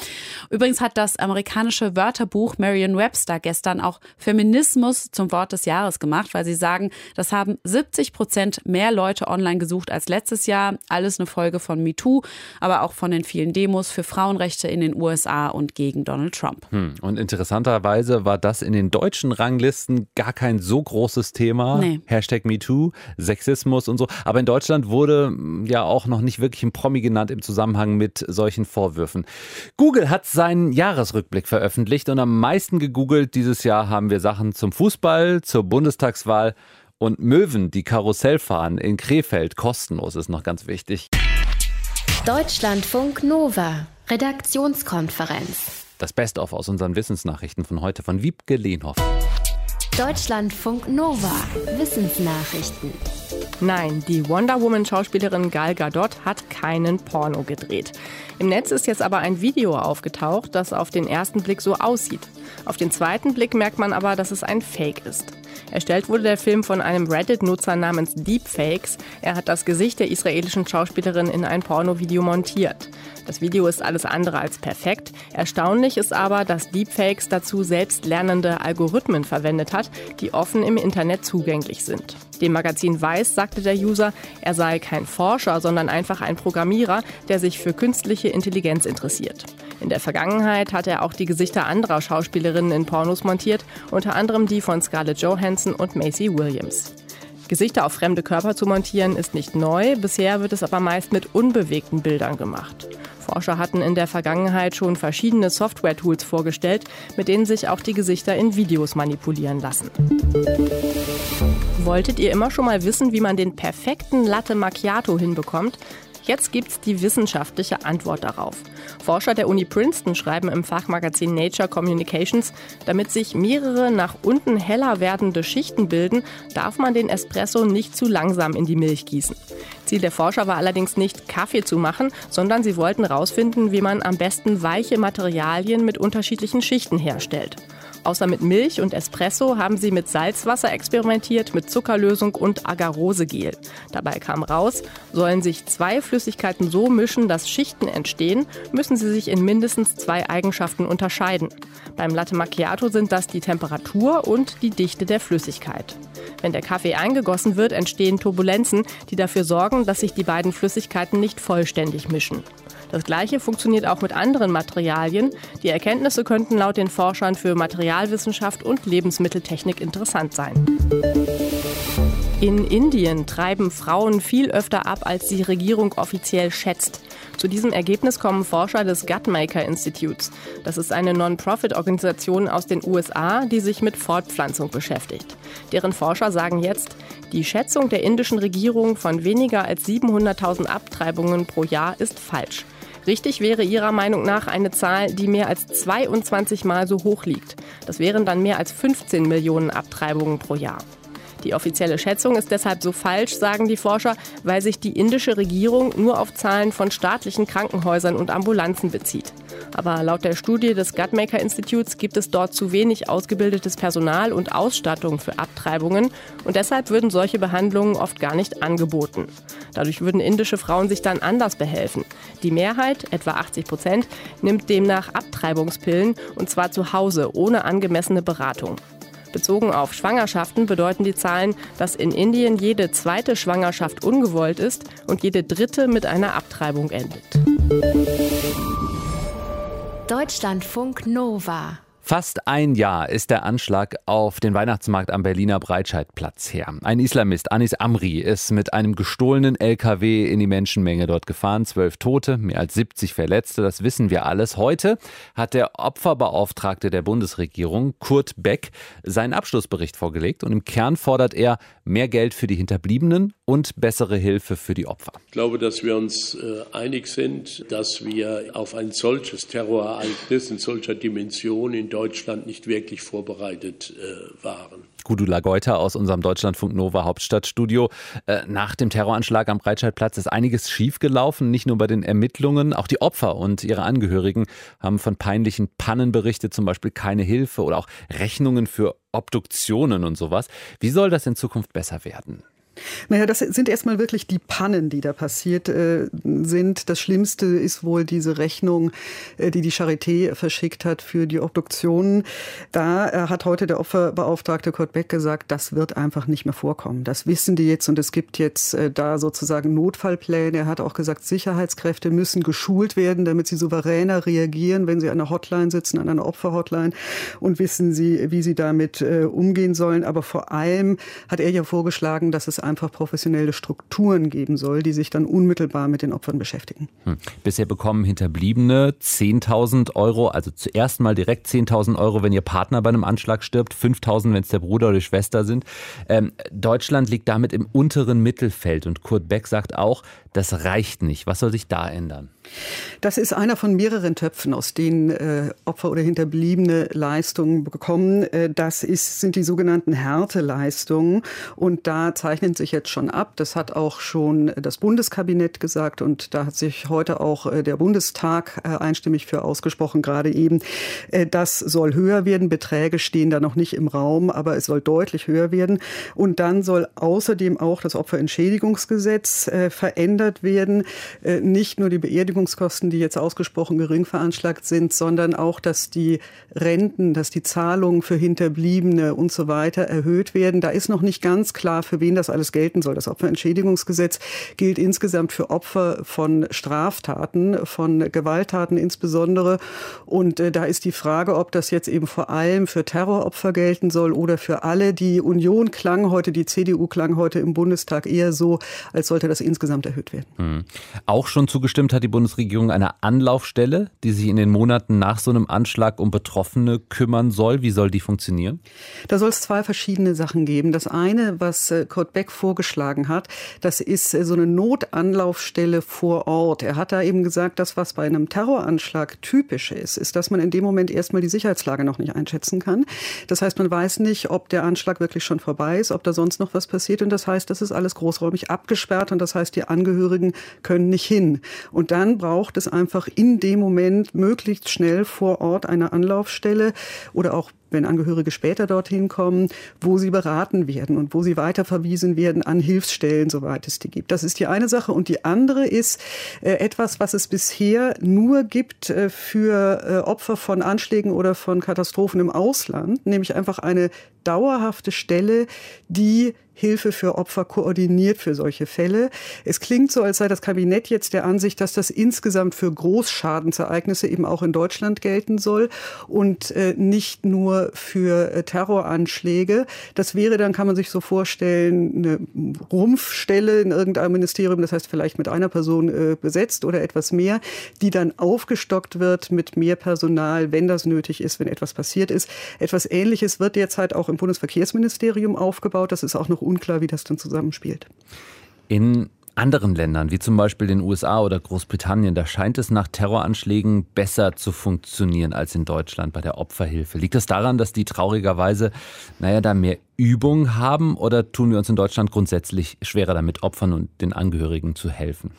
Übrigens hat das amerikanische Wörterbuch Merriam-Webster gestern auch Feminismus zum Wort des Jahres gemacht, weil sie sagen, das haben 70 Prozent mehr Leute online gesucht als letztes Jahr. Alles eine Folge von MeToo, aber auch von den vielen Demos für Frauenrechte in den USA und gegen Donald Trump. Hm. Und interessanterweise war das in den deutschen Ranglisten gar kein so großes Thema. Nee. Hashtag MeToo, Sexismus und so. Aber in Deutschland wurde hm, ja auch noch nicht wirklich ein Promi genannt im Zusammenhang mit solchen Vorwürfen. Google hat seinen Jahresrückblick veröffentlicht und am meisten gegoogelt dieses Jahr haben wir Sachen zum Fußball, zur Bundestagswahl und Möwen, die Karussell fahren in Krefeld kostenlos ist noch ganz wichtig. Deutschlandfunk Nova, Redaktionskonferenz. Das Best-of aus unseren Wissensnachrichten von heute von Wiebke Lehnhoff. Deutschlandfunk Nova, Wissensnachrichten. Nein, die Wonder Woman Schauspielerin Gal Gadot hat keinen Porno gedreht. Im Netz ist jetzt aber ein Video aufgetaucht, das auf den ersten Blick so aussieht. Auf den zweiten Blick merkt man aber, dass es ein Fake ist. Erstellt wurde der Film von einem Reddit-Nutzer namens Deepfakes. Er hat das Gesicht der israelischen Schauspielerin in ein Pornovideo montiert. Das Video ist alles andere als perfekt. Erstaunlich ist aber, dass Deepfakes dazu selbstlernende Algorithmen verwendet hat, die offen im Internet zugänglich sind. Dem Magazin Weiß sagte der User, er sei kein Forscher, sondern einfach ein Programmierer, der sich für künstliche Intelligenz interessiert. In der Vergangenheit hat er auch die Gesichter anderer Schauspielerinnen in Pornos montiert, unter anderem die von Scarlett Johansson und Macy Williams. Gesichter auf fremde Körper zu montieren ist nicht neu, bisher wird es aber meist mit unbewegten Bildern gemacht. Forscher hatten in der Vergangenheit schon verschiedene Software-Tools vorgestellt, mit denen sich auch die Gesichter in Videos manipulieren lassen. Wolltet ihr immer schon mal wissen, wie man den perfekten Latte Macchiato hinbekommt? Jetzt gibt's die wissenschaftliche Antwort darauf. Forscher der Uni Princeton schreiben im Fachmagazin Nature Communications, damit sich mehrere nach unten heller werdende Schichten bilden, darf man den Espresso nicht zu langsam in die Milch gießen. Ziel der Forscher war allerdings nicht Kaffee zu machen, sondern sie wollten herausfinden, wie man am besten weiche Materialien mit unterschiedlichen Schichten herstellt. Außer mit Milch und Espresso haben sie mit Salzwasser experimentiert, mit Zuckerlösung und Agarosegel. Dabei kam raus, sollen sich zwei Flüssigkeiten so mischen, dass Schichten entstehen, müssen sie sich in mindestens zwei Eigenschaften unterscheiden. Beim Latte Macchiato sind das die Temperatur und die Dichte der Flüssigkeit. Wenn der Kaffee eingegossen wird, entstehen Turbulenzen, die dafür sorgen, dass sich die beiden Flüssigkeiten nicht vollständig mischen. Das gleiche funktioniert auch mit anderen Materialien. Die Erkenntnisse könnten laut den Forschern für Materialwissenschaft und Lebensmitteltechnik interessant sein. In Indien treiben Frauen viel öfter ab, als die Regierung offiziell schätzt. Zu diesem Ergebnis kommen Forscher des Gutmaker Institutes. Das ist eine Non-Profit-Organisation aus den USA, die sich mit Fortpflanzung beschäftigt. Deren Forscher sagen jetzt, die Schätzung der indischen Regierung von weniger als 700.000 Abtreibungen pro Jahr ist falsch. Richtig wäre Ihrer Meinung nach eine Zahl, die mehr als 22 Mal so hoch liegt. Das wären dann mehr als 15 Millionen Abtreibungen pro Jahr. Die offizielle Schätzung ist deshalb so falsch, sagen die Forscher, weil sich die indische Regierung nur auf Zahlen von staatlichen Krankenhäusern und Ambulanzen bezieht. Aber laut der Studie des Gutmaker Instituts gibt es dort zu wenig ausgebildetes Personal und Ausstattung für Abtreibungen und deshalb würden solche Behandlungen oft gar nicht angeboten. Dadurch würden indische Frauen sich dann anders behelfen. Die Mehrheit, etwa 80 Prozent, nimmt demnach Abtreibungspillen und zwar zu Hause ohne angemessene Beratung. Bezogen auf Schwangerschaften bedeuten die Zahlen, dass in Indien jede zweite Schwangerschaft ungewollt ist und jede dritte mit einer Abtreibung endet. Deutschlandfunk Nova Fast ein Jahr ist der Anschlag auf den Weihnachtsmarkt am Berliner Breitscheidplatz her. Ein Islamist, Anis Amri, ist mit einem gestohlenen LKW in die Menschenmenge dort gefahren. Zwölf Tote, mehr als 70 Verletzte, das wissen wir alles. Heute hat der Opferbeauftragte der Bundesregierung, Kurt Beck, seinen Abschlussbericht vorgelegt und im Kern fordert er mehr Geld für die Hinterbliebenen und bessere Hilfe für die Opfer. Ich glaube, dass wir uns äh, einig sind, dass wir auf ein solches Terrorereignis in solcher Dimension in Deutschland nicht wirklich vorbereitet äh, waren. Gudula Geuter aus unserem Deutschlandfunk Nova Hauptstadtstudio. Äh, nach dem Terroranschlag am Breitscheidplatz ist einiges schiefgelaufen, nicht nur bei den Ermittlungen. Auch die Opfer und ihre Angehörigen haben von peinlichen Pannen berichtet, zum Beispiel keine Hilfe oder auch Rechnungen für Obduktionen und sowas. Wie soll das in Zukunft besser werden? Naja, das sind erstmal wirklich die Pannen, die da passiert äh, sind. Das Schlimmste ist wohl diese Rechnung, äh, die die Charité verschickt hat für die Obduktionen. Da äh, hat heute der Opferbeauftragte Kurt Beck gesagt, das wird einfach nicht mehr vorkommen. Das wissen die jetzt und es gibt jetzt äh, da sozusagen Notfallpläne. Er hat auch gesagt, Sicherheitskräfte müssen geschult werden, damit sie souveräner reagieren, wenn sie an einer Hotline sitzen, an einer Opferhotline und wissen sie, wie sie damit äh, umgehen sollen. Aber vor allem hat er ja vorgeschlagen, dass es einfach professionelle Strukturen geben soll, die sich dann unmittelbar mit den Opfern beschäftigen. Hm. Bisher bekommen Hinterbliebene 10.000 Euro, also zuerst mal direkt 10.000 Euro, wenn ihr Partner bei einem Anschlag stirbt, 5.000, wenn es der Bruder oder die Schwester sind. Ähm, Deutschland liegt damit im unteren Mittelfeld und Kurt Beck sagt auch, das reicht nicht. Was soll sich da ändern? Das ist einer von mehreren Töpfen, aus denen äh, Opfer oder Hinterbliebene Leistungen bekommen. Äh, das ist, sind die sogenannten Härteleistungen. Und da zeichnen zeichnet sich jetzt schon ab. Das hat auch schon das Bundeskabinett gesagt und da hat sich heute auch äh, der Bundestag äh, einstimmig für ausgesprochen, gerade eben. Äh, das soll höher werden. Beträge stehen da noch nicht im Raum, aber es soll deutlich höher werden. Und dann soll außerdem auch das Opferentschädigungsgesetz verändert werden. Nicht nur die Beerdigungskosten, die jetzt ausgesprochen gering veranschlagt sind, sondern auch, dass die Renten, dass die Zahlungen für Hinterbliebene und so weiter erhöht werden. Da ist noch nicht ganz klar, für wen das alles gelten soll. Das Opferentschädigungsgesetz gilt insgesamt für Opfer von Straftaten, von Gewalttaten insbesondere. Und äh, da ist die Frage, ob das jetzt eben vor allem für Terroropfer gelten soll oder für alle. Die Union klang heute, die CDU klang heute im Bundestag eher so, als sollte das insgesamt erhöht werden. Mhm. Auch schon zugestimmt hat die Bundesregierung einer Anlaufstelle, die sich in den Monaten nach so einem Anschlag um Betroffene kümmern soll. Wie soll die funktionieren? Da soll es zwei verschiedene Sachen geben. Das eine, was äh, Kurt Beck vorgeschlagen hat, das ist äh, so eine Notanlaufstelle vor Ort. Er hat da eben gesagt, das, was bei einem Terroranschlag typisch ist, ist, dass man in dem Moment erstmal die Sicherheitslage noch nicht einschätzen kann. Das heißt, man weiß nicht, ob der Anschlag wirklich schon vorbei ist, ob da sonst noch was passiert. Und das heißt, das ist alles großräumig abgesperrt und das heißt, die Angehörigen können nicht hin. Und dann braucht es einfach in dem Moment möglichst schnell vor Ort eine Anlaufstelle oder auch wenn Angehörige später dorthin kommen, wo sie beraten werden und wo sie weiterverwiesen werden an Hilfsstellen, soweit es die gibt. Das ist die eine Sache. Und die andere ist äh, etwas, was es bisher nur gibt äh, für äh, Opfer von Anschlägen oder von Katastrophen im Ausland, nämlich einfach eine dauerhafte Stelle, die Hilfe für Opfer koordiniert für solche Fälle. Es klingt so, als sei das Kabinett jetzt der Ansicht, dass das insgesamt für Großschadensereignisse eben auch in Deutschland gelten soll und äh, nicht nur für äh, Terroranschläge. Das wäre dann, kann man sich so vorstellen, eine Rumpfstelle in irgendeinem Ministerium, das heißt vielleicht mit einer Person äh, besetzt oder etwas mehr, die dann aufgestockt wird mit mehr Personal, wenn das nötig ist, wenn etwas passiert ist. Etwas Ähnliches wird derzeit auch im Bundesverkehrsministerium aufgebaut. Das ist auch noch unklar, wie das dann zusammenspielt. In anderen Ländern, wie zum Beispiel den USA oder Großbritannien, da scheint es nach Terroranschlägen besser zu funktionieren als in Deutschland bei der Opferhilfe. Liegt das daran, dass die traurigerweise, naja, da mehr Übung haben oder tun wir uns in Deutschland grundsätzlich schwerer damit, Opfern und den Angehörigen zu helfen?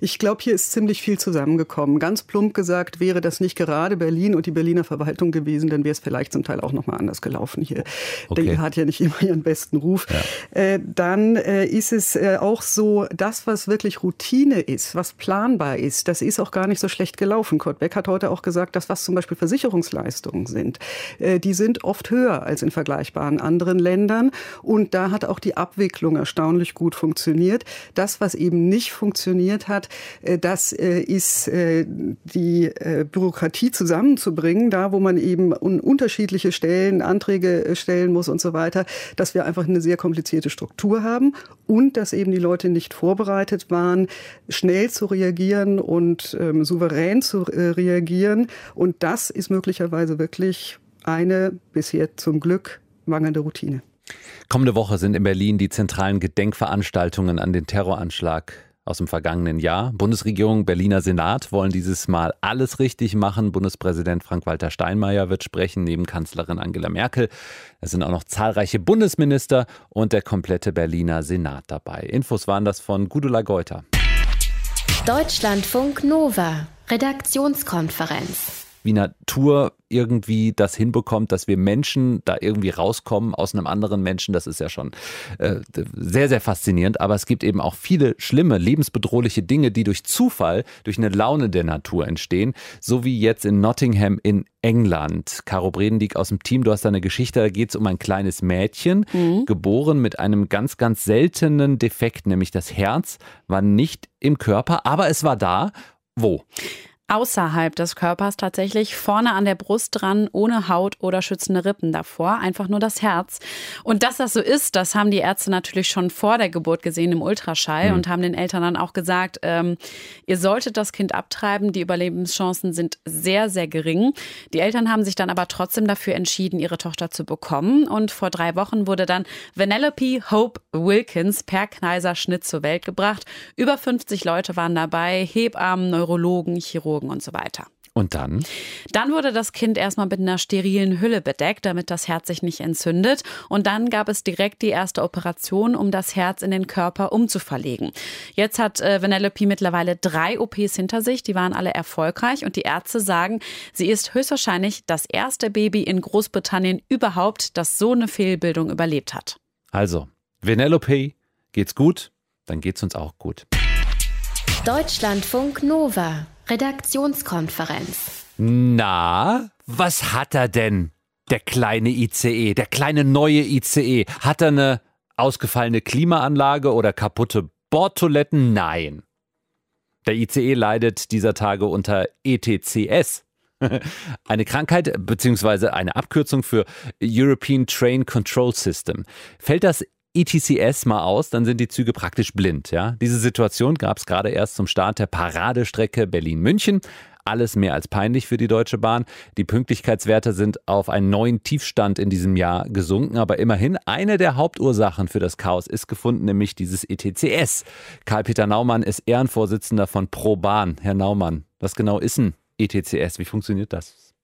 Ich glaube, hier ist ziemlich viel zusammengekommen. Ganz plump gesagt, wäre das nicht gerade Berlin und die Berliner Verwaltung gewesen, dann wäre es vielleicht zum Teil auch noch mal anders gelaufen hier. Okay. Die hat ja nicht immer ihren besten Ruf. Ja. Äh, dann äh, ist es äh, auch so, das, was wirklich Routine ist, was planbar ist, das ist auch gar nicht so schlecht gelaufen. Kurt Beck hat heute auch gesagt, dass was zum Beispiel Versicherungsleistungen sind, äh, die sind oft höher als in vergleichbaren anderen Ländern. Ländern. Und da hat auch die Abwicklung erstaunlich gut funktioniert. Das, was eben nicht funktioniert hat, äh, das äh, ist äh, die Bürokratie zusammenzubringen, da wo man eben unterschiedliche Stellen Anträge stellen muss und so weiter, dass wir einfach eine sehr komplizierte Struktur haben und dass eben die Leute nicht vorbereitet waren, schnell zu reagieren und ähm, souverän zu reagieren. Und das ist möglicherweise wirklich eine bisher zum Glück mangelnde Routine. Kommende Woche sind in Berlin die zentralen Gedenkveranstaltungen an den Terroranschlag aus dem vergangenen Jahr. Bundesregierung, Berliner Senat wollen dieses Mal alles richtig machen. Bundespräsident Frank-Walter Steinmeier wird sprechen, neben Kanzlerin Angela Merkel. Es sind auch noch zahlreiche Bundesminister und der komplette Berliner Senat dabei. Infos waren das von Gudula Geuter. Deutschlandfunk Nova, Redaktionskonferenz. Wie Natur irgendwie das hinbekommt, dass wir Menschen da irgendwie rauskommen aus einem anderen Menschen, das ist ja schon äh, sehr, sehr faszinierend. Aber es gibt eben auch viele schlimme, lebensbedrohliche Dinge, die durch Zufall, durch eine Laune der Natur entstehen. So wie jetzt in Nottingham in England. Caro Bredendieck aus dem Team, du hast da eine Geschichte, da geht es um ein kleines Mädchen, mhm. geboren mit einem ganz, ganz seltenen Defekt, nämlich das Herz war nicht im Körper, aber es war da. Wo? Außerhalb des Körpers tatsächlich vorne an der Brust dran, ohne Haut oder schützende Rippen davor, einfach nur das Herz. Und dass das so ist, das haben die Ärzte natürlich schon vor der Geburt gesehen im Ultraschall mhm. und haben den Eltern dann auch gesagt, ähm, ihr solltet das Kind abtreiben, die Überlebenschancen sind sehr, sehr gering. Die Eltern haben sich dann aber trotzdem dafür entschieden, ihre Tochter zu bekommen und vor drei Wochen wurde dann Vanellope Hope Wilkins per Kneiserschnitt zur Welt gebracht. Über 50 Leute waren dabei, Hebammen, Neurologen, Chirurgen Chirurgen und so weiter. Und dann? Dann wurde das Kind erstmal mit einer sterilen Hülle bedeckt, damit das Herz sich nicht entzündet. Und dann gab es direkt die erste Operation, um das Herz in den Körper umzuverlegen. Jetzt hat äh, Vanellope mittlerweile drei OPs hinter sich. Die waren alle erfolgreich. Und die Ärzte sagen, sie ist höchstwahrscheinlich das erste Baby in Großbritannien überhaupt, das so eine Fehlbildung überlebt hat. Also, Vanellope, geht's gut? Dann geht's uns auch gut. Deutschlandfunk Nova. Redaktionskonferenz. Na, was hat er denn? Der kleine ICE, der kleine neue ICE. Hat er eine ausgefallene Klimaanlage oder kaputte Bordtoiletten? Nein. Der ICE leidet dieser Tage unter ETCS. Eine Krankheit bzw. eine Abkürzung für European Train Control System. Fällt das ETCS mal aus, dann sind die Züge praktisch blind. Ja? Diese Situation gab es gerade erst zum Start der Paradestrecke Berlin-München. Alles mehr als peinlich für die Deutsche Bahn. Die Pünktlichkeitswerte sind auf einen neuen Tiefstand in diesem Jahr gesunken, aber immerhin eine der Hauptursachen für das Chaos ist gefunden, nämlich dieses ETCS. Karl-Peter Naumann ist Ehrenvorsitzender von ProBahn. Herr Naumann, was genau ist ein ETCS? Wie funktioniert das?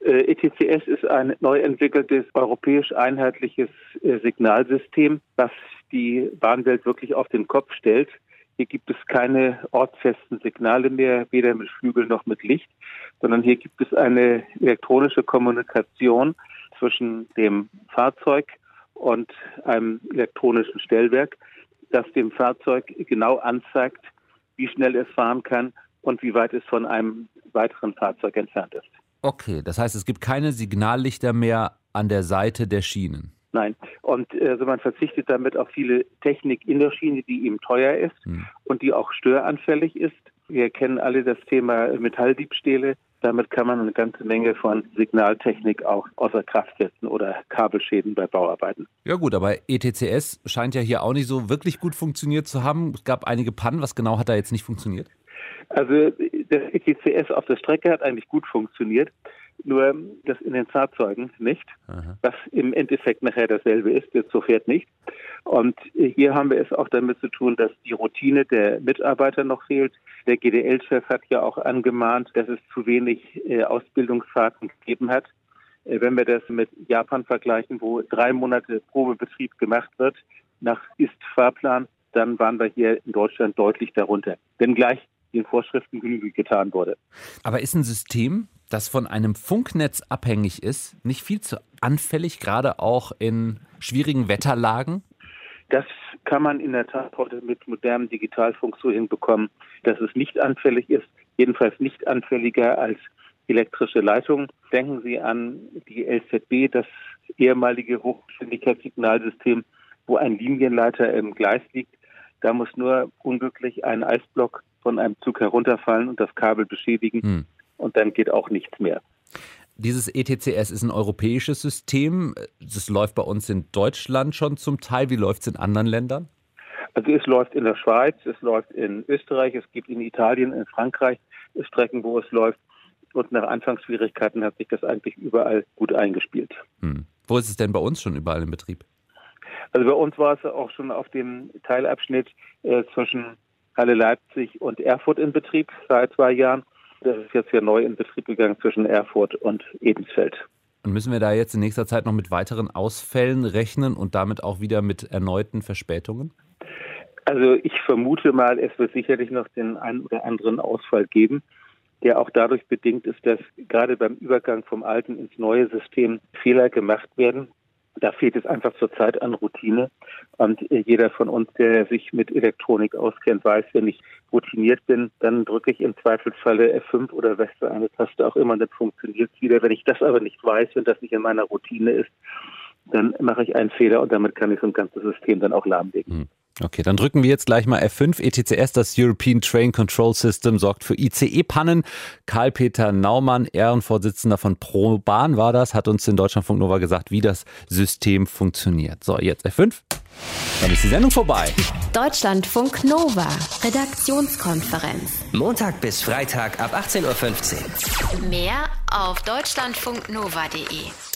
Äh, ETCS ist ein neu entwickeltes europäisch einheitliches äh, Signalsystem, das die Bahnwelt wirklich auf den Kopf stellt. Hier gibt es keine ortsfesten Signale mehr, weder mit Flügel noch mit Licht, sondern hier gibt es eine elektronische Kommunikation zwischen dem Fahrzeug und einem elektronischen Stellwerk, das dem Fahrzeug genau anzeigt, wie schnell es fahren kann und wie weit es von einem weiteren Fahrzeug entfernt ist. Okay, das heißt, es gibt keine Signallichter mehr an der Seite der Schienen. Nein. Und also man verzichtet damit auf viele Technik in der Schiene, die eben teuer ist hm. und die auch störanfällig ist. Wir kennen alle das Thema Metalldiebstähle. Damit kann man eine ganze Menge von Signaltechnik auch außer Kraft setzen oder Kabelschäden bei Bauarbeiten. Ja gut, aber ETCS scheint ja hier auch nicht so wirklich gut funktioniert zu haben. Es gab einige Pannen. Was genau hat da jetzt nicht funktioniert? Also das ETCS auf der Strecke hat eigentlich gut funktioniert, nur das in den Fahrzeugen nicht, Aha. was im Endeffekt nachher dasselbe ist, jetzt so fährt nicht. Und hier haben wir es auch damit zu tun, dass die Routine der Mitarbeiter noch fehlt. Der GDL-Chef hat ja auch angemahnt, dass es zu wenig äh, Ausbildungsfahrten gegeben hat. Äh, wenn wir das mit Japan vergleichen, wo drei Monate Probebetrieb gemacht wird, nach Ist-Fahrplan, dann waren wir hier in Deutschland deutlich darunter. Wenngleich den Vorschriften Genüge getan wurde. Aber ist ein System, das von einem Funknetz abhängig ist, nicht viel zu anfällig, gerade auch in schwierigen Wetterlagen? Das kann man in der Tat heute mit modernem Digitalfunk so hinbekommen, dass es nicht anfällig ist, jedenfalls nicht anfälliger als elektrische Leitungen. Denken Sie an die LZB, das ehemalige Hochgeschwindigkeitssignalsystem, wo ein Linienleiter im Gleis liegt. Da muss nur unglücklich ein Eisblock von einem Zug herunterfallen und das Kabel beschädigen hm. und dann geht auch nichts mehr. Dieses ETCS ist ein europäisches System. Das läuft bei uns in Deutschland schon zum Teil. Wie läuft es in anderen Ländern? Also es läuft in der Schweiz, es läuft in Österreich, es gibt in Italien, in Frankreich Strecken, wo es läuft. Und nach Anfangsschwierigkeiten hat sich das eigentlich überall gut eingespielt. Hm. Wo ist es denn bei uns schon überall im Betrieb? Also bei uns war es auch schon auf dem Teilabschnitt äh, zwischen Halle Leipzig und Erfurt in Betrieb seit zwei Jahren. Das ist jetzt ja neu in Betrieb gegangen zwischen Erfurt und Edensfeld. Und müssen wir da jetzt in nächster Zeit noch mit weiteren Ausfällen rechnen und damit auch wieder mit erneuten Verspätungen? Also ich vermute mal, es wird sicherlich noch den einen oder anderen Ausfall geben, der auch dadurch bedingt ist, dass gerade beim Übergang vom alten ins neue System Fehler gemacht werden, da fehlt es einfach zurzeit an Routine. Und jeder von uns, der sich mit Elektronik auskennt, weiß, wenn ich routiniert bin, dann drücke ich im Zweifelsfalle F5 oder für eine Taste auch immer, dann funktioniert es wieder. Wenn ich das aber nicht weiß, wenn das nicht in meiner Routine ist, dann mache ich einen Fehler und damit kann ich so ein ganzes System dann auch lahmlegen. Hm. Okay, dann drücken wir jetzt gleich mal F5. ETCS, das European Train Control System, sorgt für ICE-Pannen. Karl-Peter Naumann, Ehrenvorsitzender von ProBahn war das, hat uns in Deutschlandfunk Nova gesagt, wie das System funktioniert. So, jetzt F5. Dann ist die Sendung vorbei. Deutschlandfunk Nova, Redaktionskonferenz. Montag bis Freitag ab 18.15 Uhr. Mehr auf deutschlandfunknova.de.